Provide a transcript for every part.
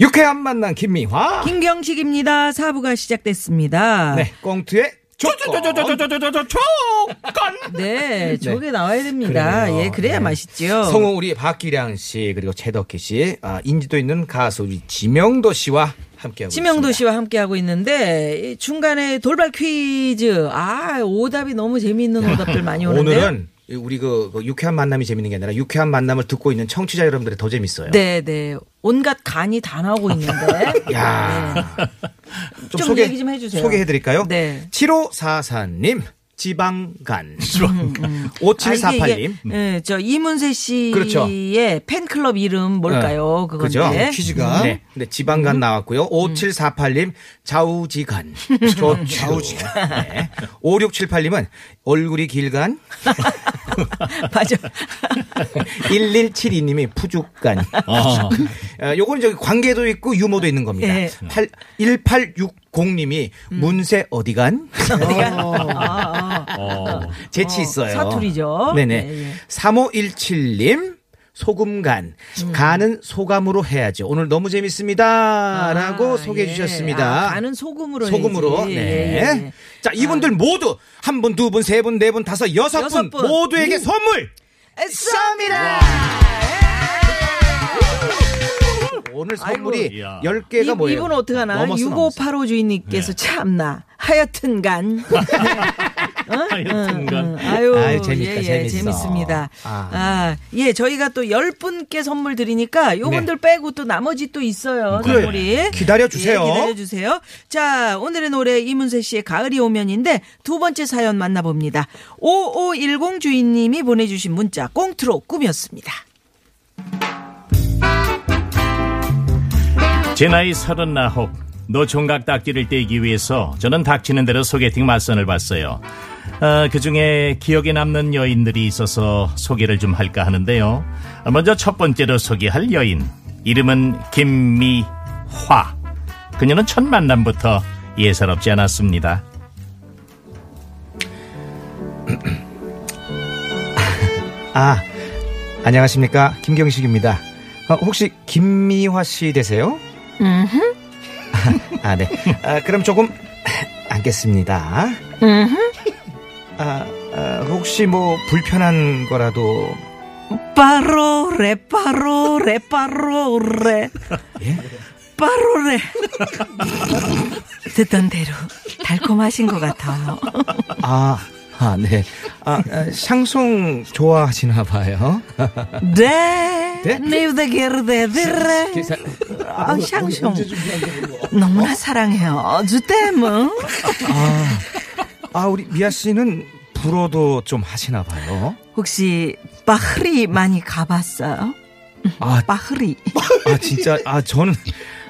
유쾌한 만남 김미화. 김경식입니다. 사부가 시작됐습니다. 네, 꽁트의 조건. 네, 저게 나와야 됩니다. 그러네요. 예, 그래야 네. 맛있죠. 성우 우리 박기량 씨 그리고 최덕희 씨, 아, 인지도 있는 가수 우리 지명도 씨와 함께하고 있습니다. 씨와 함께하고 있는데 이 중간에 돌발 퀴즈. 아, 오답이 너무 재미있는 오답들 많이 오는데. 오늘은 우리 그, 그 유쾌한 만남이 재밌는 게 아니라 유쾌한 만남을 듣고 있는 청취자 여러분들이 더 재밌어요. 네, 네. 온갖 간이 다 나오고 있는데. 야, 좀 얘기 좀 해주세요. 소개해드릴까요? 네. 7544님 지방간. 아, 이게, 5748님. 이게, 예, 저 이문세 씨의 그렇죠. 팬클럽 이름 뭘까요? 그건데. 그죠? 퀴즈가. 네. 네, 지방간 나왔고요. 5748님, 좌우지간. 좌우지간. 네. 5678님은 얼굴이 길간. 맞아. 1172님이 푸죽간. 어, 요거는 저기 관계도 있고 유머도 있는 겁니다. 예. 8, 1860님이 문세 어디간? 아, 아. 재치 있어요. 사투리죠. 네네. 네, 예. 3517님, 소금간. 간은 소감으로 해야죠. 오늘 너무 재밌습니다. 라고 아, 소개해 예. 주셨습니다. 아, 간은 소금으로 소금으로. 해야지. 네. 예, 예, 예. 자, 이분들 모두 한 분, 두 분, 세 분, 네 분, 다섯, 여섯 여섯 분 분. 모두에게 선물! 쏩니다. 오늘 선물이 아이고. 이야. 10개가 뭐예요? 이분 어떡하나? 넘었어, 6585 주인님께서 참나. 하여튼간. 하여튼간. 아유, 아유, 재밌다, 예, 예, 재밌어. 재밌습니다. 아. 아. 예, 저희가 또 10분께 선물 드리니까 요분들 빼고 또 나머지 또 있어요. 그래. 선물이. 기다려주세요. 예, 기다려주세요. 자, 오늘의 노래 이문세 씨의 가을이 오면인데 두 번째 사연 만나봅니다. 5510 주인님이 보내주신 문자 꽁트로 꾸몄습니다. 제 나이 서른아홉 노총각 닦기를 떼기 위해서 저는 닥치는 대로 소개팅 맞선을 봤어요. 아, 그 중에 기억에 남는 여인들이 있어서 소개를 좀 할까 하는데요. 먼저 첫 번째로 소개할 여인 이름은 김미화. 그녀는 첫 만남부터 예사롭지 않았습니다. 아, 안녕하십니까. 김경식입니다. 어, 혹시 김미화 씨 되세요? 아, 네. 아, 그럼 조금 앉겠습니다. 아, 아, 혹시 뭐 불편한 거라도 빠로 레 빠로 레 빠로레 빠로 레 듣던 대로 달콤하신 것 같아요. 아, 아, 네. 아, 아, 샹송 좋아하시나 봐요. 네, 네? 네우데 게르데 디레 아, 샹숑 너무나 사랑해요. 주댐은 아, 우리 미아 씨는 불어도 좀 하시나 봐요. 혹시 바흐리 많이 가봤어요? 아, 바흐리 아 진짜 아 저는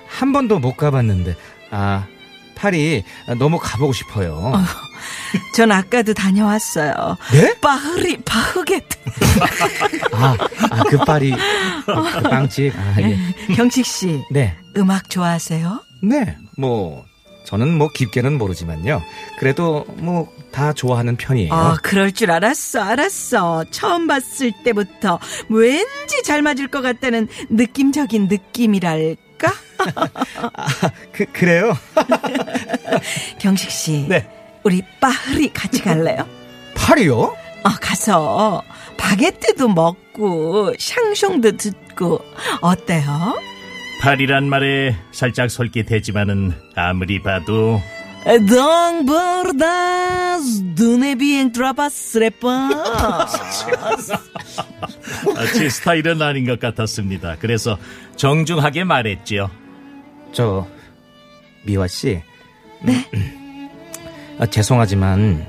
한 번도 못 가봤는데 아 파리 너무 가보고 싶어요. 전 아까도 다녀왔어요. 네? 바흐리 바흐게트 아그 파리 그 빵집 아 예. 경식 씨 네. 음악 좋아하세요? 네. 뭐 저는 뭐 깊게는 모르지만요. 그래도 뭐 다 좋아하는 편이에요. 아, 그럴 줄 알았어, 알았어. 처음 봤을 때부터 왠지 잘 맞을 것 같다는 느낌적인 느낌이랄까? 아, 그 그래요? 경식 씨. 네. 우리 파흐리 같이 갈래요? 파리요? 어, 가서 바게트도 먹고 샹숑도 듣고 어때요? 파리란 말에 살짝 솔깃했지만은 아무리 봐도 Don't bordas 눈에 비행 트라바스레빠 아, 제 스타일은 아닌 것 같았습니다. 그래서 정중하게 말했지요. 저 미화 씨. 네. 아, 죄송하지만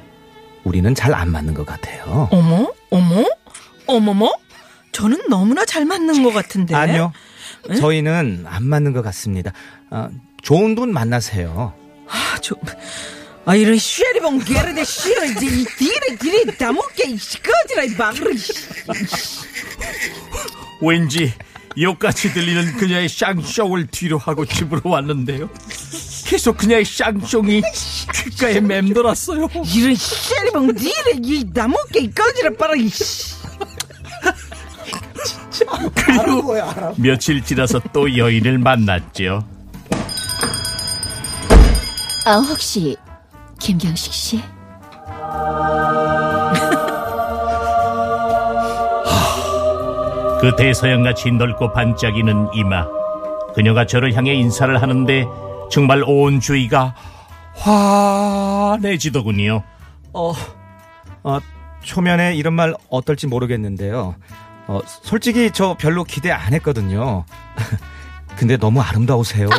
우리는 잘 안 맞는 것 같아요. 어머? 어머? 어머머? 저는 너무나 잘 맞는 것 같은데. 아니요. 저희는 안 맞는 것 같습니다. 어, 좋은 분 만나세요. 아, 저, 아, 이런 쉐리 봉 게르데 쉐르, 이 디레 디레 다 먹게, 이 꺼지라, 이 막으로, 왠지 욕같이 들리는 그녀의 쌍쇼을 뒤로 하고 집으로 왔는데요. 계속 그녀의 쌍쇼이 귓가에 맴돌았어요. 이런 쉐리봉 먹게, 이 꺼지라, 빨아, 이 그리고 며칠 지나서 또 여인을 만났죠. 아, 혹시 김경식 씨? 그 대서양같이 넓고 반짝이는 이마. 그녀가 저를 향해 인사를 하는데 정말 온 주위가 환해지더군요. 어, 어, 초면에 이런 말 어떨지 모르겠는데요. 어, 솔직히 저 별로 기대 안 했거든요. 근데 너무 아름다우세요.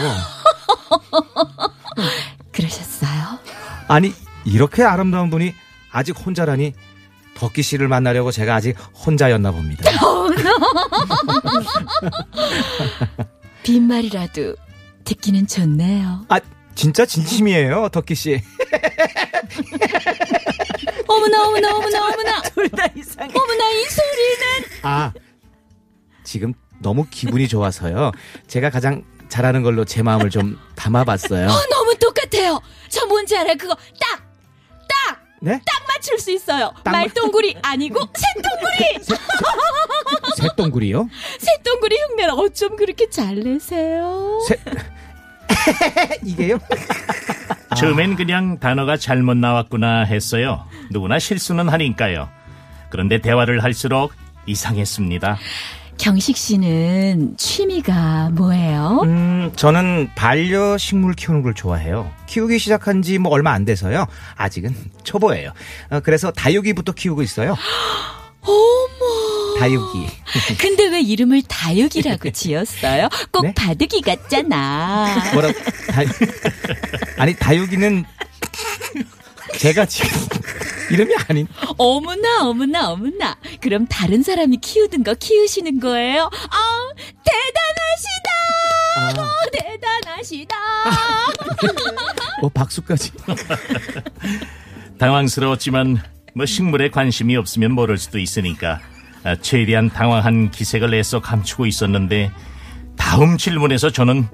그러셨어요? 아니, 이렇게 아름다운 분이 아직 혼자라니 덕기 씨를 만나려고 제가 아직 혼자였나 봅니다. 빈말이라도 듣기는 좋네요. 아, 진짜 진심이에요, 덕기 씨. 어머나, 어머나, 어머나, 어머나. 둘 다 이상해. 어머나, 이 소리는. 아, 지금 너무 기분이 좋아서요. 제가 가장 잘하는 걸로 제 마음을 좀 담아봤어요. 어, 너무 똑같아요. 저 뭔지 알아요? 그거 딱! 딱! 네? 딱 맞출 수 있어요. 딱 맞- 말동구리 아니고 새동구리! 새똥구리요? 새동구리 흉내를 어쩜 그렇게 잘 내세요? 새... 이게요? 처음엔 그냥 단어가 잘못 나왔구나 했어요. 누구나 실수는 하니까요. 그런데 대화를 할수록 이상했습니다. 경식 씨는 취미가 뭐예요? 음, 저는 반려식물 키우는 걸 좋아해요. 키우기 시작한 지 뭐 얼마 안 돼서요. 아직은 초보예요. 어, 그래서 다육이부터 키우고 있어요. 어머. 다육이. 근데 왜 이름을 다육이라고 지었어요? 꼭 네? 바둑이 같잖아. 뭐라 다, 아니 다육이는 제가 지금 이름이 아닌 어머나, 어머나, 어머나. 그럼 다른 사람이 키우던 거 키우시는 거예요? 아, 대단하시다! 어, 대단하시다! 어 박수까지. 당황스러웠지만 뭐 식물에 관심이 없으면 모를 수도 있으니까 아, 최대한 당황한 기색을 내서 감추고 있었는데 다음 질문에서 저는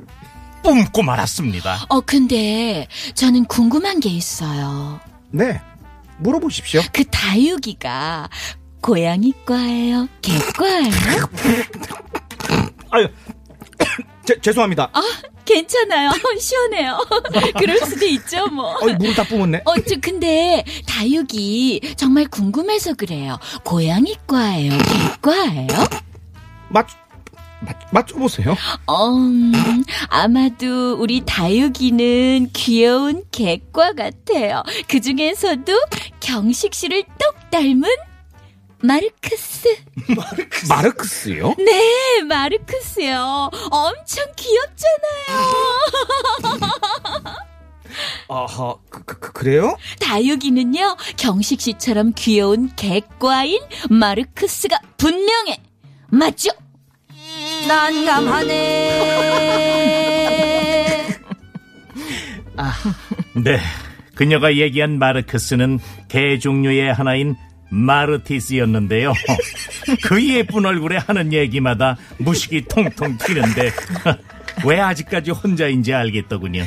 뿜고 말았습니다. 어, 근데 저는 궁금한 게 있어요. 네. 물어보십시오. 그 다육이가 고양이과예요? 개과예요? 아유. 제, 죄송합니다. 아, 괜찮아요. 시원해요. 그럴 수도 있죠, 뭐. 어, 물을 다 뿜었네. 어, 저 근데 다육이 정말 궁금해서 그래요. 고양이과예요? 개과예요? 맞, 맞, 맞춰보세요. 어, 음, 아마도 우리 다육이는 귀여운 개과 같아요. 그 중에서도 경식 씨를 똑 닮은 마르크스. 마르크스요? 네, 마르크스요. 엄청 귀엽잖아요. 아하, 그, 그, 그, 그래요? 다육이는요, 경식 씨처럼 귀여운 개과인 마르크스가 분명해. 맞죠? 난감하네. 네, 그녀가 얘기한 마르크스는 개 종류의 하나인 마르티스였는데요. 그 예쁜 얼굴에 하는 얘기마다 무식이 통통 튀는데 왜 아직까지 혼자인지 알겠더군요.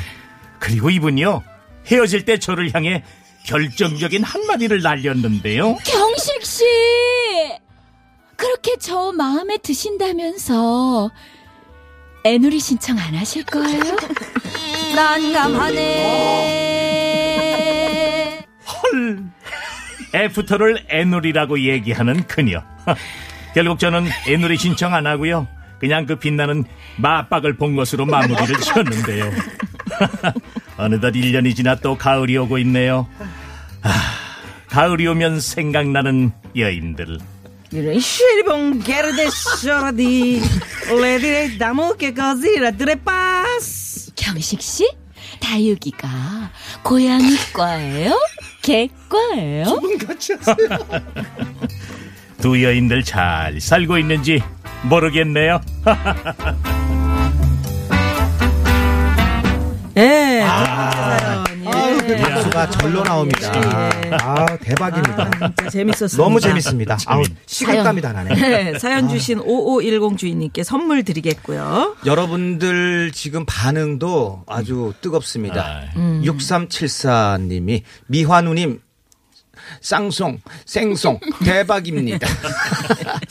그리고 이분요 헤어질 때 저를 향해 결정적인 한마디를 날렸는데요. 경식 씨! 그렇게 저 마음에 드신다면서 애누리 신청 안 하실 거예요? 난감하네. 헐. 애프터를 애놀이라고 얘기하는 그녀. 결국 저는 애놀이 신청 안 하고요. 그냥 그 빛나는 맞박을 본 것으로 마무리를 지었는데요. 어느덧 1년이 지나 또 가을이 오고 있네요. 아, 가을이 오면 생각나는 여인들. 이런 쉐리봉 게르데 셔라디 레디레 다모게 거지 라 드레파스 경식 씨? 다육이가 고양이과예요? 개과예요? 두 여인들 잘 살고 있는지 모르겠네요. 예. 아, 예. 아유, 그 박수가 절로 나옵니다. 예. 아, 대박입니다. 아, 진짜 재밌었습니다. 너무 재밌습니다. 아우, 식은땀이 다 나네. 네, 사연 주신 5510 주인님께 선물 드리겠고요. 여러분들 지금 반응도 아주 뜨겁습니다. 음. 6374님이 미화누님 샹송, 생송, 대박입니다.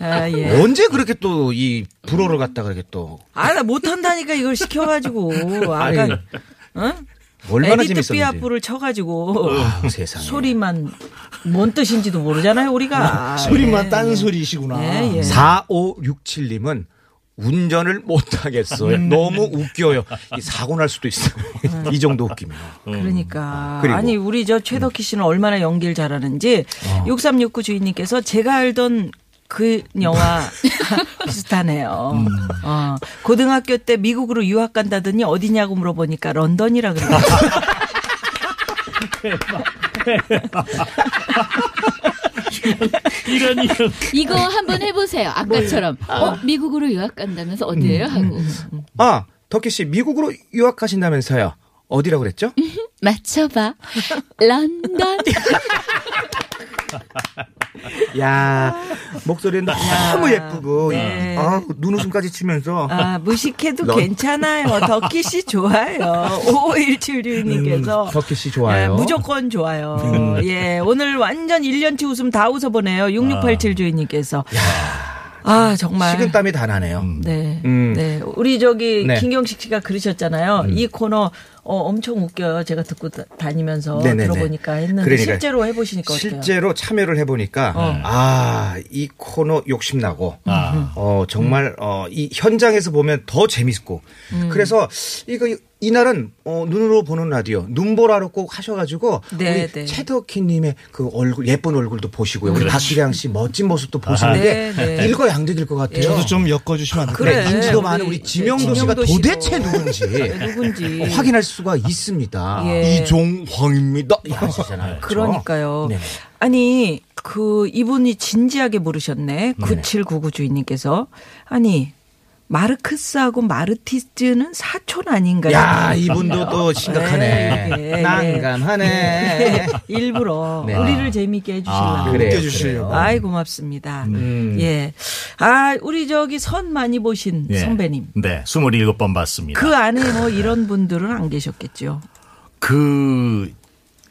아, 예. 언제 그렇게 또 이 불어를 갖다가 이렇게 또 아, 나 못한다니까 이걸 시켜가지고. 아까, 어? 얼마나 에디트 재밌었는지. 피아프를 쳐가지고. 아, 세상에. 소리만 뭔 뜻인지도 모르잖아요, 우리가. 소리만 예. 딴소리시구나. 예, 예. 4567님은 운전을 못하겠어요. 음. 너무 웃겨요. 이 사고 날 수도 있어요. 이 정도 웃기면. 그러니까. 그리고. 아니, 우리 저 최덕희 씨는 얼마나 연기를 잘하는지 어. 6369 주인님께서 제가 알던 그 영화 비슷하네요. 음. 어, 고등학교 때 미국으로 유학 간다더니 어디냐고 물어보니까 런던이라 그래요. 이런 이런. 이거 한번 해보세요. 아까처럼. 어, 미국으로 유학 간다면서 어디예요? 하고. 아, 덕희 씨 미국으로 유학하신다면서요. 어디라고 그랬죠? 맞춰봐. 런던. 야 목소리는 너무 예쁘고 네. 아, 눈웃음까지 치면서 아, 무식해도 넌- 괜찮아요. 덕희 씨 좋아요. 5517님께서. 음, 덕희 씨 좋아요. 음. 예, 무조건 좋아요. 예, 오늘 완전 1년치 웃음 다 웃어보네요. 6687 주인님께서. 아, 정말. 식은땀이 다 나네요. 네. 음. 네. 우리 저기 네. 음. 김경식 씨가 그러셨잖아요. 이 코너 어, 엄청 웃겨요. 제가 듣고 다, 네네네. 들어보니까 했는데 그러니까 실제로 해보시니까 어때요? 실제로 참여를 해보니까 아이 코너 욕심 나고 어 정말 어 이 현장에서 보면 더 재밌고 음. 그래서 이거 이날은 어 눈으로 보는 라디오 눈보라로 꼭 하셔가지고 네, 우리 네. 최덕희님의 그 얼굴 예쁜 얼굴도 보시고요 우리 박기량 씨 멋진 모습도 보시는 네, 게 네. 일거양득일 것 같아요. 저도 좀 엮어주시면 안 그래. 돼요? 네, 인지도 우리 많은 우리 네, 지명도 씨가 지명도. 도대체 누군지 네, 누군지. 어, 확인할 수가 있습니다. 예. 이종황입니다. 하시잖아요. 그러니까요. 네. 아니, 그, 이분이 진지하게 물으셨네. 9799 주인님께서. 아니, 마르크스하고 마르티즈는 사촌 아닌가요? 야, 이분도 또 심각하네. 네, 네. 난감하네. 일부러 네. 우리를 재밌게 해주시려고. 아, 그래요. 웃겨주시려고. 아이 고맙습니다. 음. 예. 아 우리 저기 선 많이 보신 예. 선배님. 네, 27번 봤습니다. 그 안에 뭐 이런 분들은 안 계셨겠죠. 그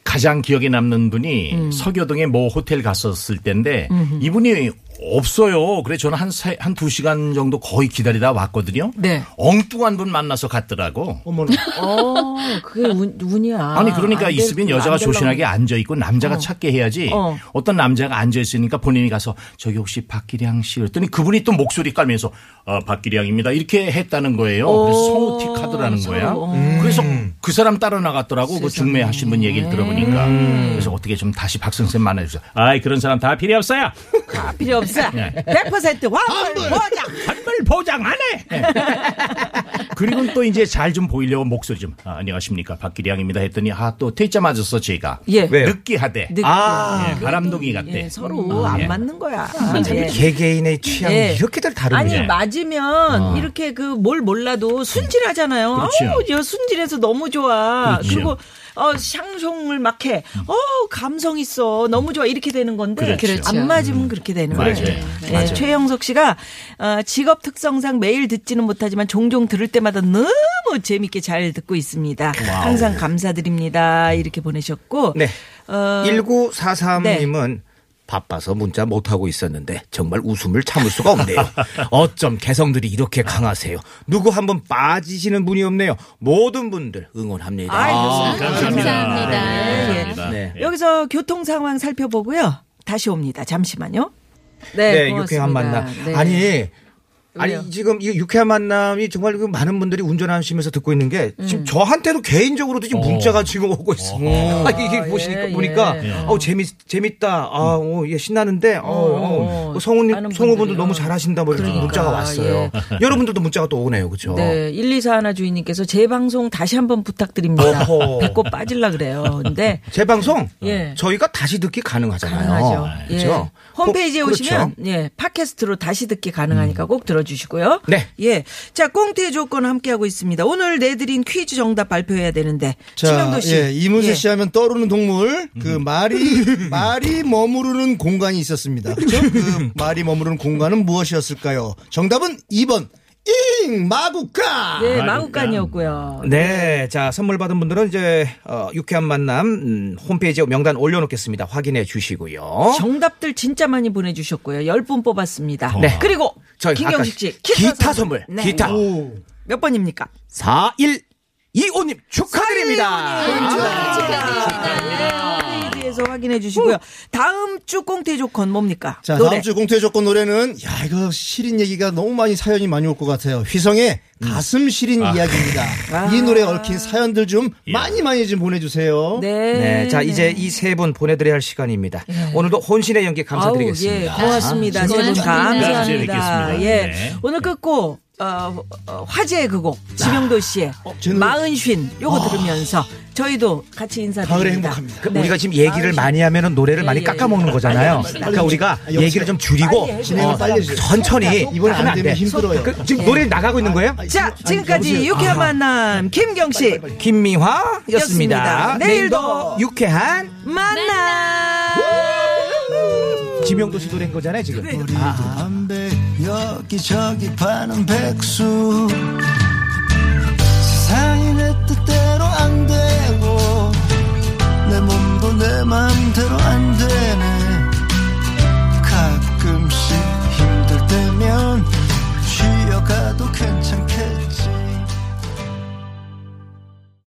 가장 기억에 남는 분이 음. 서교동에 모 호텔 갔었을 때인데 이분이 없어요. 그래 저는 한한 두 시간 정도 거의 기다리다 왔거든요. 네. 엉뚱한 분 만나서 갔더라고. 어머나. 어, 그게 운, 운이야. 아니 그러니까 안 될- 있으면 안 여자가 조신하게 앉아 있고 남자가 어. 찾게 해야지. 어. 어. 떤 남자가 앉아 있으니까 본인이 가서 저기 혹시 박기량 씨 그랬더니 그분이 또 목소리 깔면서 아, 박기량입니다 이렇게 했다는 거예요. 그래서 오, 성우틱 하더라는 거야. 음. 그래서 그 사람 따라 나갔더라고. 그 중매 하신 분 얘기를 들어보니까. 음. 그래서 어떻게 좀 다시 박 선생 만나주세요. 아이 그런 사람 다 필요 없어요. 아, 필요 없 어. 100% 환불 보장. 환불 보장 안 해. 예. 그리고 또 이제 잘 좀 보이려고 목소리 좀 아, 안녕하십니까 박기량입니다 했더니 아또 퇴짜 맞았어 제가. 예. 왜요? 느끼하대. 느끼- 아, 예, 바람둥이 같대. 예, 서로 안 예. 맞는 거야. 참 예. 개개인의 취향이 예. 이렇게들 아니 다릅니다. 맞으면 이렇게 그 뭘 몰라도 순진하잖아요. 그렇죠. 어우, 저 순진해서 너무 좋아. 그렇죠. 그리고 어 샹송을 막 해. 어 감성 있어. 너무 좋아. 이렇게 되는 건데 그렇죠. 안 맞으면 그렇게 되는 맞아요. 거예요. 네, 맞아요. 최영석 씨가 어, 직업 특성상 매일 듣지는 못하지만 종종 들을 때마다 너무 재밌게 잘 듣고 있습니다. 항상 감사드립니다. 이렇게 보내셨고 네. 어, 1943님은 바빠서 문자 못하고 있었는데 정말 웃음을 참을 수가 없네요. 어쩜 개성들이 이렇게 강하세요. 누구 한번 빠지시는 분이 없네요. 모든 분들 응원합니다. 아, 감사합니다. 감사합니다. 네, 감사합니다. 네. 예. 여기서 교통 상황 살펴보고요. 다시 옵니다. 잠시만요. 네, 네, 고맙습니다. 유쾌한 만남. 네. 아니, 왜요? 아니 지금 이 유쾌한 만남이 정말 그 많은 분들이 운전하시면서 듣고 있는 게 음. 지금 저한테도 개인적으로도 지금 문자가 지금 오고 있어요. 아, 이게 보시니까 예, 보니까 예. 어 재밌 재밌다. 아, 어, 예, 신나는데 어, 어, 어, 성우님 많은 성우분들 분들이, 너무 어. 잘하신다 뭐 이렇게 그러니까, 문자가 왔어요. 여러분들도 문자가 또 오네요. 그렇죠? 네, 1241 주인님께서 제 방송 다시 한번 부탁드립니다. 어허. 배꼽 빠질라 그래요. 근데 제 방송 예. 저희가 다시 듣기 가능하잖아요. 가능하죠. 예. 그렇죠? 홈페이지에 꼭- 오시면 그렇죠. 예 팟캐스트로 다시 듣기 가능하니까 꼭 들어 주시고요. 네. 예. 자 꽁트의 조건 함께하고 있습니다. 오늘 내드린 퀴즈 정답 발표해야 되는데 자, 지명도 씨. 예, 이문세 예. 씨 하면 떠오르는 동물, 그 말이, 말이 머무르는 공간이 있었습니다. 그죠? 그 말이 머무르는 공간은 무엇이었을까요? 정답은 2번, 잉! 마구카! 네, 마구간. 마구간이었고요. 네, 자 선물 받은 분들은 이제 어, 유쾌한 만남 음, 홈페이지에 명단 올려놓겠습니다. 확인해 주시고요. 정답들 진짜 많이 보내주셨고요. 10분 뽑았습니다. 네. 그리고 저희 김경식 아까 씨 기타, 선물, 네. 기타 몇 번입니까? 4125님 축하드립니다. 홈페이지에서 확인해 주시고요. 다음 주 꽁트 조건 뭡니까? 자, 노래. 다음 주 공투의 조건 노래는, 야, 이거 시린 얘기가 너무 많이 사연이 많이 올 것 같아요. 휘성의 가슴 시린 이야기입니다. 이 노래에 얽힌 사연들 좀 많이 많이 좀 보내주세요. 네. 네, 자 이제 이 세 분 보내드려야 할 시간입니다. 오늘도 혼신의 연기 감사드리겠습니다. 아우, 예, 고맙습니다. 세분 고맙습니다. 감사합니다. 재밌겠습니다. 예. 네. 오늘 끝고 어, 어, 화제의 그 곡 지명도 씨의 제 노래- 마흔쉰 요거 들으면서 저희도 같이 인사드립니다. 가을에 행복합니다. 그 네. 우리가 지금 얘기를 많이 하면은 노래를 예, 많이 예, 깎아 예. 먹는 거잖아요. 그러니까 우리가 여보세요? 얘기를 좀 줄이고 빨리 해. 진행을 어, 빨리 해주세요. 천천히 이번에 안 하면 되면 돼. 힘들어요. 그, 지금 노래 나가고 있는 거예요? 자, 지금까지? 유쾌한 만남 김경식 김미화였습니다. 였습니다. 내일도 유쾌한 만남. 지명도 씨 노래인 거잖아요 지금. 담배 저기 저기 파는 백수. 세상이 내 뜻대로 안 되고 내 몸도 내 마음대로 안 되네.